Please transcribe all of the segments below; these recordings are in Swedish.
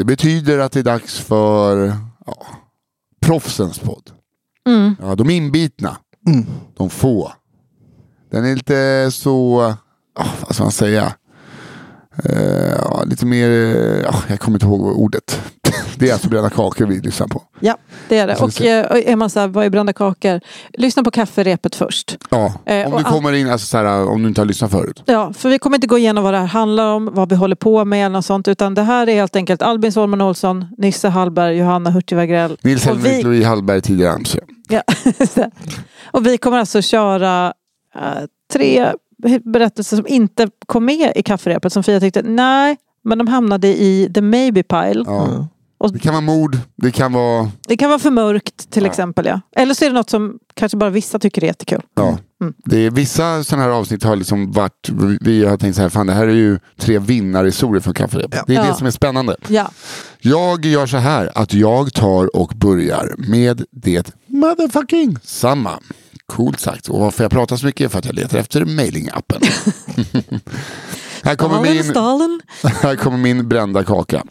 Det betyder att det är dags för ja, proffsens podd. Ja, de inbitna, de få. Den är lite så, ja, vad ska man säga, ja, lite mer, ja, jag kommer inte ihåg ordet. Det är alltså brända kakor vi lyssnar på. Ja, det är det. Så Och eh, är man så här, vad är brända kakor? Lyssna på kafferepet först. Ja, Eh, om och du kommer in, alltså, så här, om du inte har lyssnat förut. Ja, för vi kommer inte gå igenom vad det här handlar om, vad vi håller på med eller något sånt. Utan det här är helt enkelt Albin Solman Olsson, Nisse Hallberg, Johanna Hurtig Wagrell. Nils och Helmut vi, Louis Hallberg, tidigare Amsterdam. ja, och vi kommer alltså köra eh, tre berättelser som inte kom med i kafferepet. Som Fia tyckte, nej, men de hamnade i the maybe pile. Ja. Och Det kan vara mord, det kan vara... det kan vara för mörkt till exempel. Ja. Eller så är det något som kanske bara vissa tycker är jättekul. Ja. Mm. Det är, vissa sådana här avsnitt har liksom varit, vi har tänkt så här, fan det här är ju tre vinnarhistorier från kafferepet. Det är Ja. det som är spännande. Ja. Jag gör så här att jag tar och börjar med det motherfucking samma. Coolt sagt. Och varför jag pratar så mycket är för att jag letar efter mailingappen. här, kommer min, här kommer min brända kaka.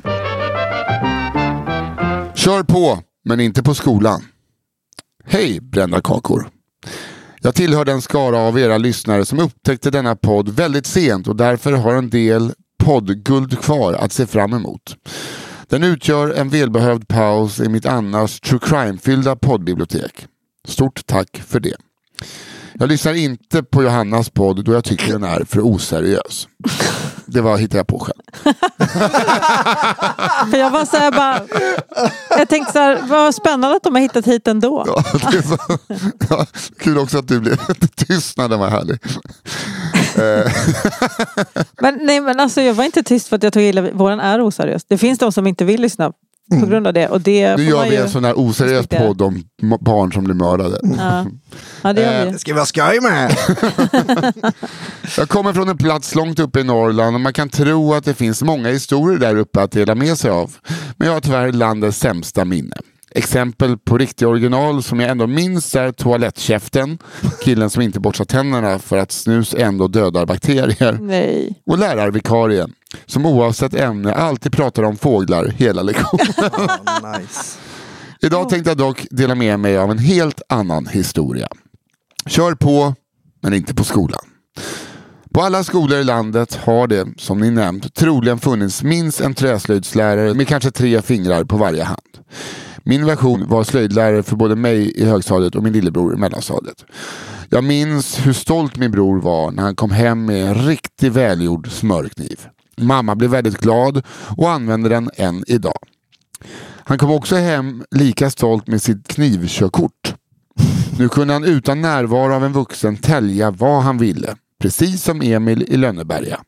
Kör på, men inte på skolan. Hej brända kakor. Jag tillhör den skara av era lyssnare som upptäckte denna podd väldigt sent och därför har en del poddguld kvar att se fram emot. Den utgör en välbehövd paus i mitt annars true crime-fyllda poddbibliotek. Stort tack för det. Jag lyssnar inte på Johannas podd då jag tycker den är för oseriös. Det var hittade jag på själv. För jag var så här bara, jag tänkte så här, vad spännande att de har hittat hit ändå. Ja, så, ja, kul också att du blev tystnaden var härlig. Men, nej, men alltså, jag var inte tyst för att jag tog illa Våran är oseriös. Det finns de som inte vill lyssna på grund av det. Och det nu gör vi ju... en sån här oseriös podd om barn som blir mördade. Ja. ja, det gör vi. Det ska vara skoj med. Jag kommer från en plats långt uppe i Norrland och man kan tro att det finns många historier där uppe att dela med sig av. Men jag har tyvärr landets sämsta minne. Exempel på riktiga original som jag ändå minns är toalettkäften, killen som inte borstar tänderna för att snus ändå dödar bakterier. Nej. Och lärarvikarien som oavsett ämne alltid pratar om fåglar hela lektionen. nice. Idag tänkte jag dock dela med mig av en helt annan historia. Kör på, men inte på skolan. På alla skolor i landet har det, som ni nämnt, troligen funnits minst en träslöjdslärare med kanske tre fingrar på varje hand. Min version var slöjdlärare för både mig i högstadiet och min lillebror i mellanstadiet. Jag minns hur stolt min bror var när han kom hem med en riktigt välgjord smörkniv. Mamma blev väldigt glad och använder den än idag. Han kom också hem lika stolt med sitt knivkörkort. Nu kunde han utan närvaro av en vuxen tälja vad han ville. Precis som Emil i Lönneberga.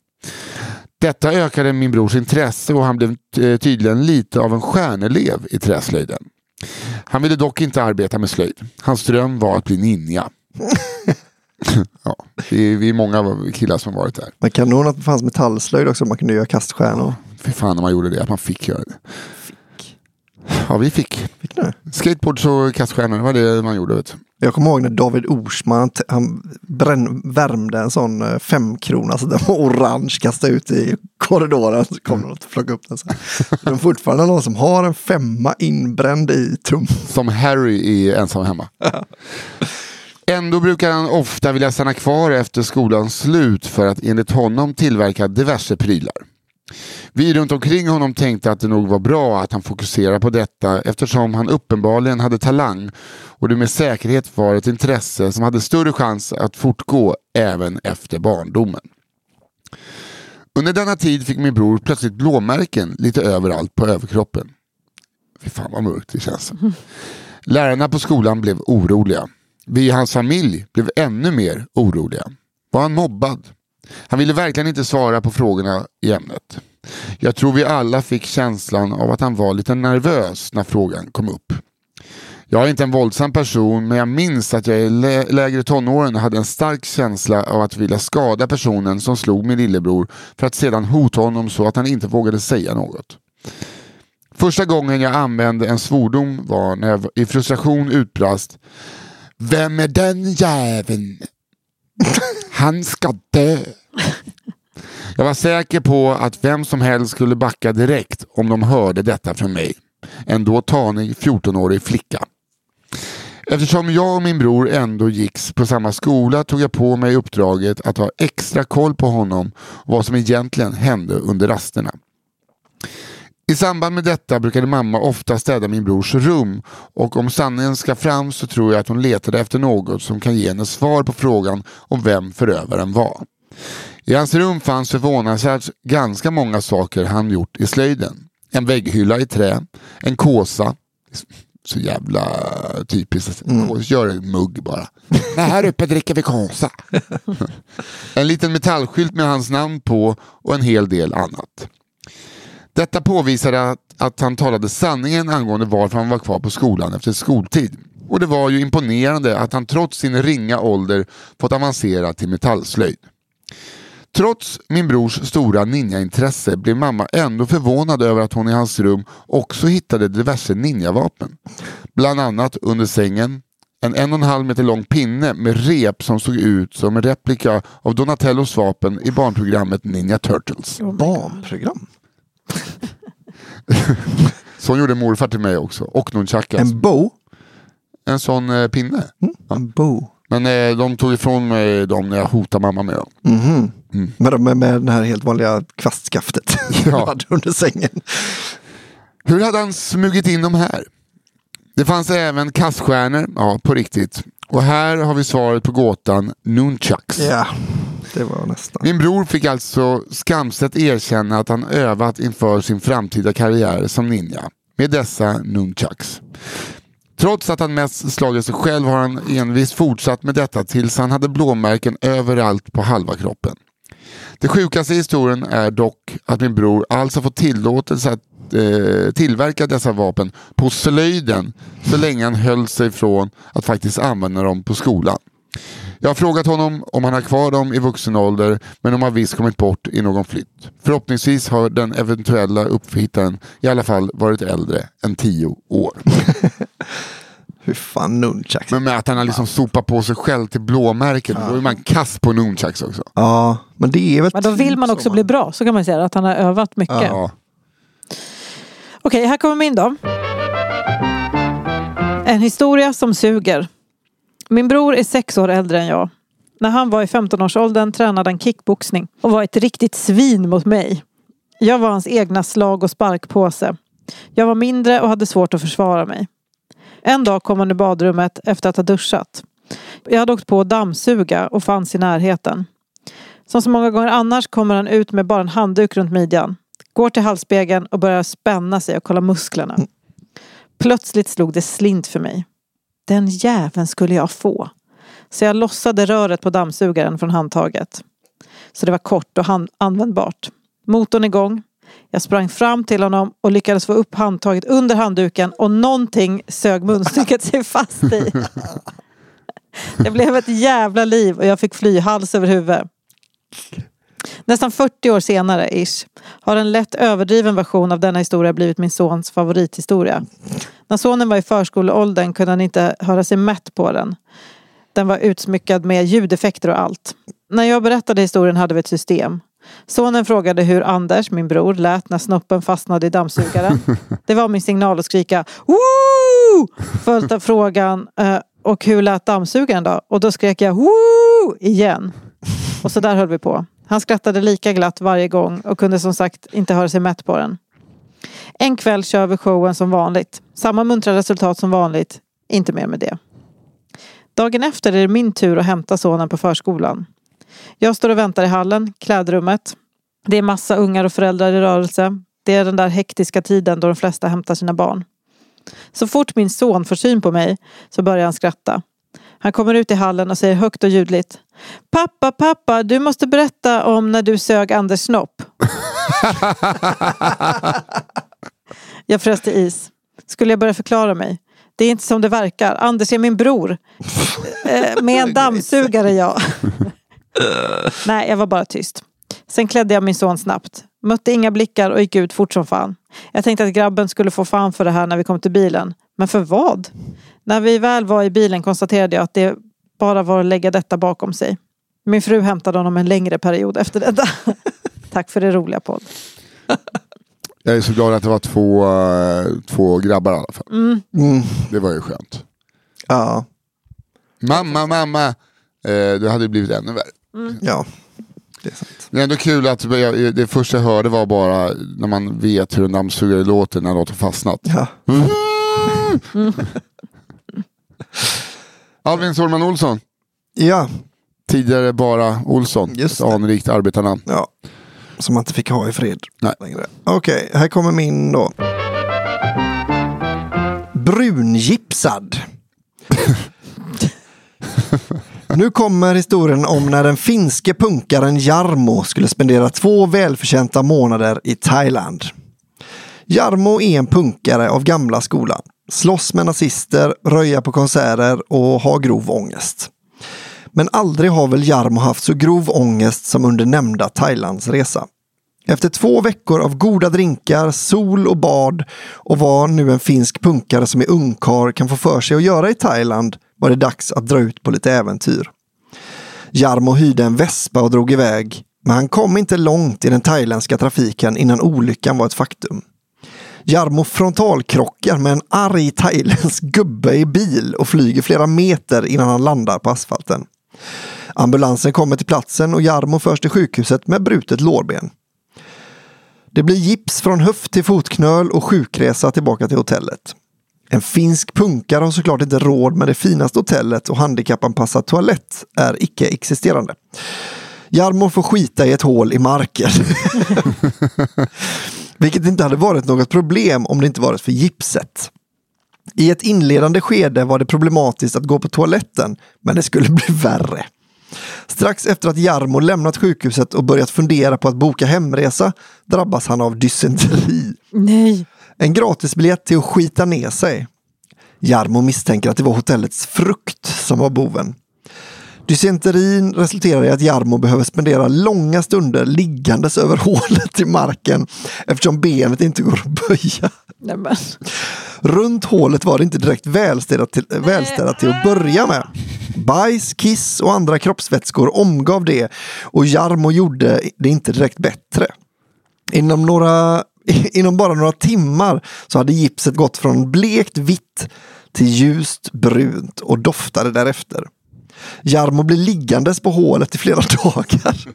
Detta ökade min brors intresse och han blev eh, tydligen lite av en stjärnelev i träslöjden. Han ville dock inte arbeta med slöjd. Hans dröm var att bli ninja. ja, vi, vi är många killar som varit där. Men kanon att det fanns metallslöjd också, man kunde göra kaststjärnor. Fy fan när man gjorde det, att man fick göra det. Ja, vi fick. Fick? Skateboards och kaststjärnor, det var det man gjorde. Vet. Jag kommer ihåg när David Orsman han bränn, värmde en sån eh, femkrona så den var orange, kastade ut i korridoren. Så kom någon och plockade upp den. Så. Det är fortfarande någon som har en femma inbränd i tum. Som Harry i Ensam hemma. Ändå brukar han ofta vilja stanna kvar efter skolans slut för att enligt honom tillverka diverse prylar. Vi runt omkring honom tänkte att det nog var bra att han fokuserade på detta eftersom han uppenbarligen hade talang och det med säkerhet var ett intresse som hade större chans att fortgå även efter barndomen. Under denna tid fick min bror plötsligt blåmärken lite överallt på överkroppen. Fy fan vad mörkt det känns. Lärarna på skolan blev oroliga. Vi i hans familj blev ännu mer oroliga. Var han mobbad? Han ville verkligen inte svara på frågorna i ämnet. Jag tror vi alla fick känslan av att han var lite nervös när frågan kom upp. Jag är inte en våldsam person men jag minns att jag i lä- lägre tonåren hade en stark känsla av att vilja skada personen som slog min lillebror för att sedan hota honom så att han inte vågade säga något. Första gången jag använde en svordom var när jag i frustration utbrast vem är den jäveln? Han ska dö. Jag var säker på att vem som helst skulle backa direkt om de hörde detta från mig. En då tanig 14-årig flicka. Eftersom jag och min bror ändå gick på samma skola tog jag på mig uppdraget att ha extra koll på honom och vad som egentligen hände under rasterna. I samband med detta brukade mamma ofta städa min brors rum och om sanningen ska fram så tror jag att hon letade efter något som kan ge henne svar på frågan om vem förövaren var. I hans rum fanns förvånansvärt ganska många saker han gjort i slöjden. En vägghylla i trä, en kåsa, så jävla typiskt. Gör en mugg bara. Nej, här uppe dricker vi kåsa. en liten metallskylt med hans namn på och en hel del annat. Detta påvisade att, att han talade sanningen angående varför han var kvar på skolan efter skoltid. Och det var ju imponerande att han trots sin ringa ålder fått avancera till metallslöjd. Trots min brors stora ninjaintresse blev mamma ändå förvånad över att hon i hans rum också hittade diverse ninjavapen. Bland annat under sängen en en och en halv meter lång pinne med rep som såg ut som en replika av Donatellos vapen i barnprogrammet Ninja Turtles. Barnprogram. Så gjorde morfar till mig också. Och nunchakas. En, En bow. sån eh, pinne. En bow. Men eh, de tog ifrån mig dem när jag hotade mamma med dem. Mhm. Med, med, med den här helt vanliga kvastskaftet Ja. du hade under sängen. Hur hade han smugit in dem här? Det fanns även kaststjärnor, ja på riktigt. Och här har vi svaret på gåtan Nunchucks. Ja, det var nästan. Min bror fick alltså skamset erkänna att han övat inför sin framtida karriär som ninja med dessa nunchucks. Trots att han mest slagit sig själv har han envist fortsatt med detta tills han hade blåmärken överallt på halva kroppen. Det sjukaste i historien är dock att min bror alltså fått tillåtelse att eh, tillverka dessa vapen på slöjden så länge han höll sig från att faktiskt använda dem på skolan. Jag har frågat honom om han har kvar dem i vuxen ålder men de har visst kommit bort i någon flytt. Förhoppningsvis har den eventuella upphittaren i alla fall varit äldre än tio år. Hur fan nunchucks. Men med att han har liksom sopat på sig själv till blåmärken, då är man kass på nunchucks också. Ja, men det är väl Men då vill man typ också så. bli bra, så kan man säga. Att han har övat mycket. Ja. Okej, här kommer min då. En historia som suger. Min bror är sex år äldre än jag. När han var i 15-årsåldern tränade han kickboxning och var ett riktigt svin mot mig. Jag var hans egna slag och sparkpåse. Jag var mindre och hade svårt att försvara mig. En dag kom han i badrummet efter att ha duschat. Jag hade åkt på att dammsuga och fanns i närheten. Som så många gånger annars kommer han ut med bara en handduk runt midjan. Går till halsspegeln och börjar spänna sig och kolla musklerna. Plötsligt slog det slint för mig. Den jäveln skulle jag få. Så jag lossade röret på dammsugaren från handtaget. Så det var kort och användbart. Motorn igång. Jag sprang fram till honom och lyckades få upp handtaget under handduken och någonting sög munstycket sig fast i. Det blev ett jävla liv och jag fick fly hals över huvud. Nästan 40 år senare, ish, har en lätt överdriven version av denna historia blivit min sons favorithistoria. När sonen var i förskoleåldern kunde han inte höra sig mätt på den. Den var utsmyckad med ljudeffekter och allt. När jag berättade historien hade vi ett system. Sonen frågade hur Anders, min bror, lät när snoppen fastnade i dammsugaren. Det var min signal att skrika Woo! Följt av frågan eh, och hur lät dammsugaren då? Och då skrek jag Woo! igen. Och så där höll vi på. Han skrattade lika glatt varje gång och kunde som sagt inte höra sig mätt på den. En kväll kör vi showen som vanligt. Samma muntra resultat som vanligt. Inte mer med det. Dagen efter är det min tur att hämta sonen på förskolan. Jag står och väntar i hallen, klädrummet. Det är massa ungar och föräldrar i rörelse. Det är den där hektiska tiden då de flesta hämtar sina barn. Så fort min son får syn på mig så börjar han skratta. Han kommer ut i hallen och säger högt och ljudligt. Pappa, pappa, du måste berätta om när du sög Anders snopp. jag frös till is. Skulle jag börja förklara mig? Det är inte som det verkar. Anders är min bror. Eh, Med en dammsugare, ja. Nej, jag var bara tyst. Sen klädde jag min son snabbt. Mötte inga blickar och gick ut fort som fan. Jag tänkte att grabben skulle få fan för det här när vi kom till bilen. Men för vad? När vi väl var i bilen konstaterade jag att det bara var att lägga detta bakom sig. Min fru hämtade honom en längre period efter detta. Tack för det roliga podd. Jag är så glad att det var två, eh, två grabbar i alla fall. Mm. Det var ju skönt. Ja, Mamma, mamma. Eh, det hade blivit ännu värre. ja. Det är sant. Det är ändå kul att jag, det första jag hörde var bara när man vet hur en dammsugare låter när något har fastnat. Ja. Alvin Sårman Olsson. ja, Tidigare bara Olsson. Just ett det. anrikt arbetarnamn. ja. Som man inte fick ha i fred Nej. längre. Okej, här kommer min då. Brungipsad. Nu kommer historien om när den finske punkaren Jarmo skulle spendera två välförtjänta månader i Thailand. Jarmo är en punkare av gamla skolan. Slåss med nazister, röja på konserter och ha grov ångest. Men aldrig har väl Jarmo haft så grov ångest som under nämnda Thailandsresa. Efter två veckor av goda drinkar, sol och bad och vad nu en finsk punkare som är ungkar kan få för sig att göra i Thailand var det dags att dra ut på lite äventyr. Jarmo hyrde en vespa och drog iväg, men han kom inte långt i den thailändska trafiken innan olyckan var ett faktum. Jarmo frontalkrockar med en arg thailändsk gubbe i bil och flyger flera meter innan han landar på asfalten. Ambulansen kommer till platsen och Jarmo förs till sjukhuset med brutet lårben. Det blir gips från höft till fotknöl och sjukresa tillbaka till hotellet. En finsk punkare har såklart inte råd med det finaste hotellet och handikappanpassad toalett är icke-existerande. Jarmo får skita i ett hål i marken. Vilket inte hade varit något problem om det inte varit för gipset. I ett inledande skede var det problematiskt att gå på toaletten, men det skulle bli värre. Strax efter att Jarmo lämnat sjukhuset och börjat fundera på att boka hemresa drabbas han av dysenteri. Nej. En gratisbiljett till att skita ner sig. Jarmo misstänker att det var hotellets frukt som var boven. Dysenterin resulterar i att Jarmo behöver spendera långa stunder liggandes över hålet i marken eftersom benet inte går att böja. Nej, men. Runt hålet var det inte direkt välstädat till, välstädat till att börja med. Bajs, kiss och andra kroppsvätskor omgav det och Jarmo gjorde det inte direkt bättre. Inom, några, inom bara några timmar så hade gipset gått från blekt vitt till ljust brunt och doftade därefter. Jarmo blir liggandes på hålet i flera dagar.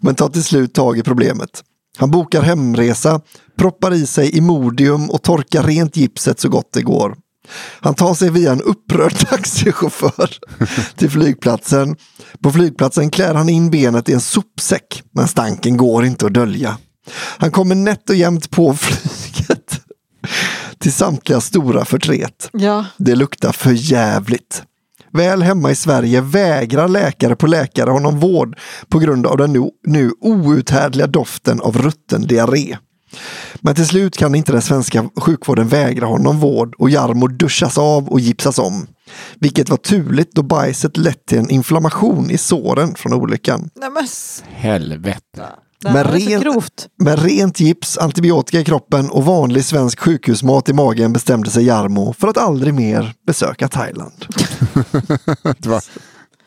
Men tar till slut tag i problemet. Han bokar hemresa, proppar i sig Imodium och torkar rent gipset så gott det går. Han tar sig via en upprörd taxichaufför till flygplatsen. På flygplatsen klär han in benet i en sopsäck, men stanken går inte att dölja. Han kommer nätt och jämnt på flyget till samtliga stora förtret. Ja. Det luktar för jävligt. Väl hemma i Sverige vägrar läkare på läkare honom vård på grund av den nu, nu outhärdliga doften av rutten diarré. Men till slut kan inte den svenska sjukvården vägra honom vård och Jarmo duschas av och gipsas om. Vilket var turligt då bajset lett till en inflammation i såren från olyckan. Nej, men, Helvete. rent- grovt. Med rent gips, antibiotika i kroppen och vanlig svensk sjukhusmat i magen bestämde sig Jarmo för att aldrig mer besöka Thailand. Det var,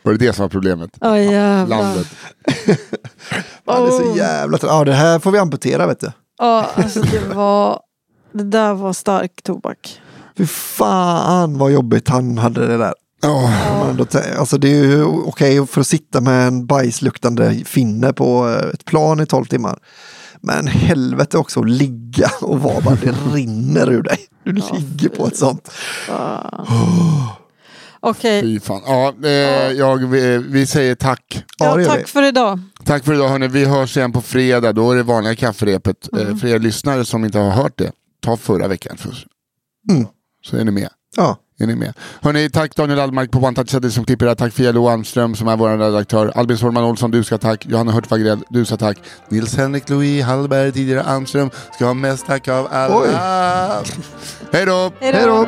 var det det som var problemet? Åh jävlar. Landet. Han är så Oh. jävla trött. Ja, det här får vi amputera vet du. Ja, alltså det var... Det där var stark tobak. Fy fan vad jobbigt han hade det där. Ja, Om man Alltså det är ju okej för att sitta med en bajsluktande finne på eh, ett plan i 12 timmar. Men helvete också att ligga och vara bara det rinner ur dig. Du ligger på ett sånt. Okej, fy fan. Ja, eh, jag, vi, vi säger tack. Ja, ja, det gör vi. tack för idag. Tack för idag hörni. Vi hörs igen på fredag. Då är det vanliga kafferepet. Mm. Eh, för er lyssnare som inte har hört det, ta förra veckan först. Mm. Så är ni med. Ja. Är ni med? Hörni, tack Daniel Almark på One Touch som klipper det här. Tack för Lo Almström som är vår redaktör. Albin Sårman Olsson, du ska tack. Johanna Hurt Wagrell, du ska tack. Nils Henrik Louis Hallberg, tidigare Almström, ska ha mest tack av alla. Hej då! Hej då!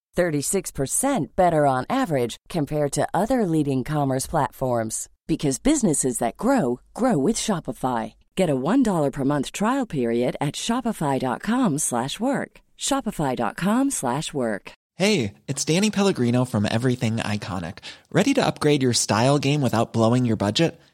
36% better on average compared to other leading commerce platforms because businesses that grow grow with Shopify. Get a $1 per month trial period at shopify.com slash work. shopify.com/work. Hey, it's Danny Pellegrino from Everything Iconic. Ready to upgrade your style game without blowing your budget?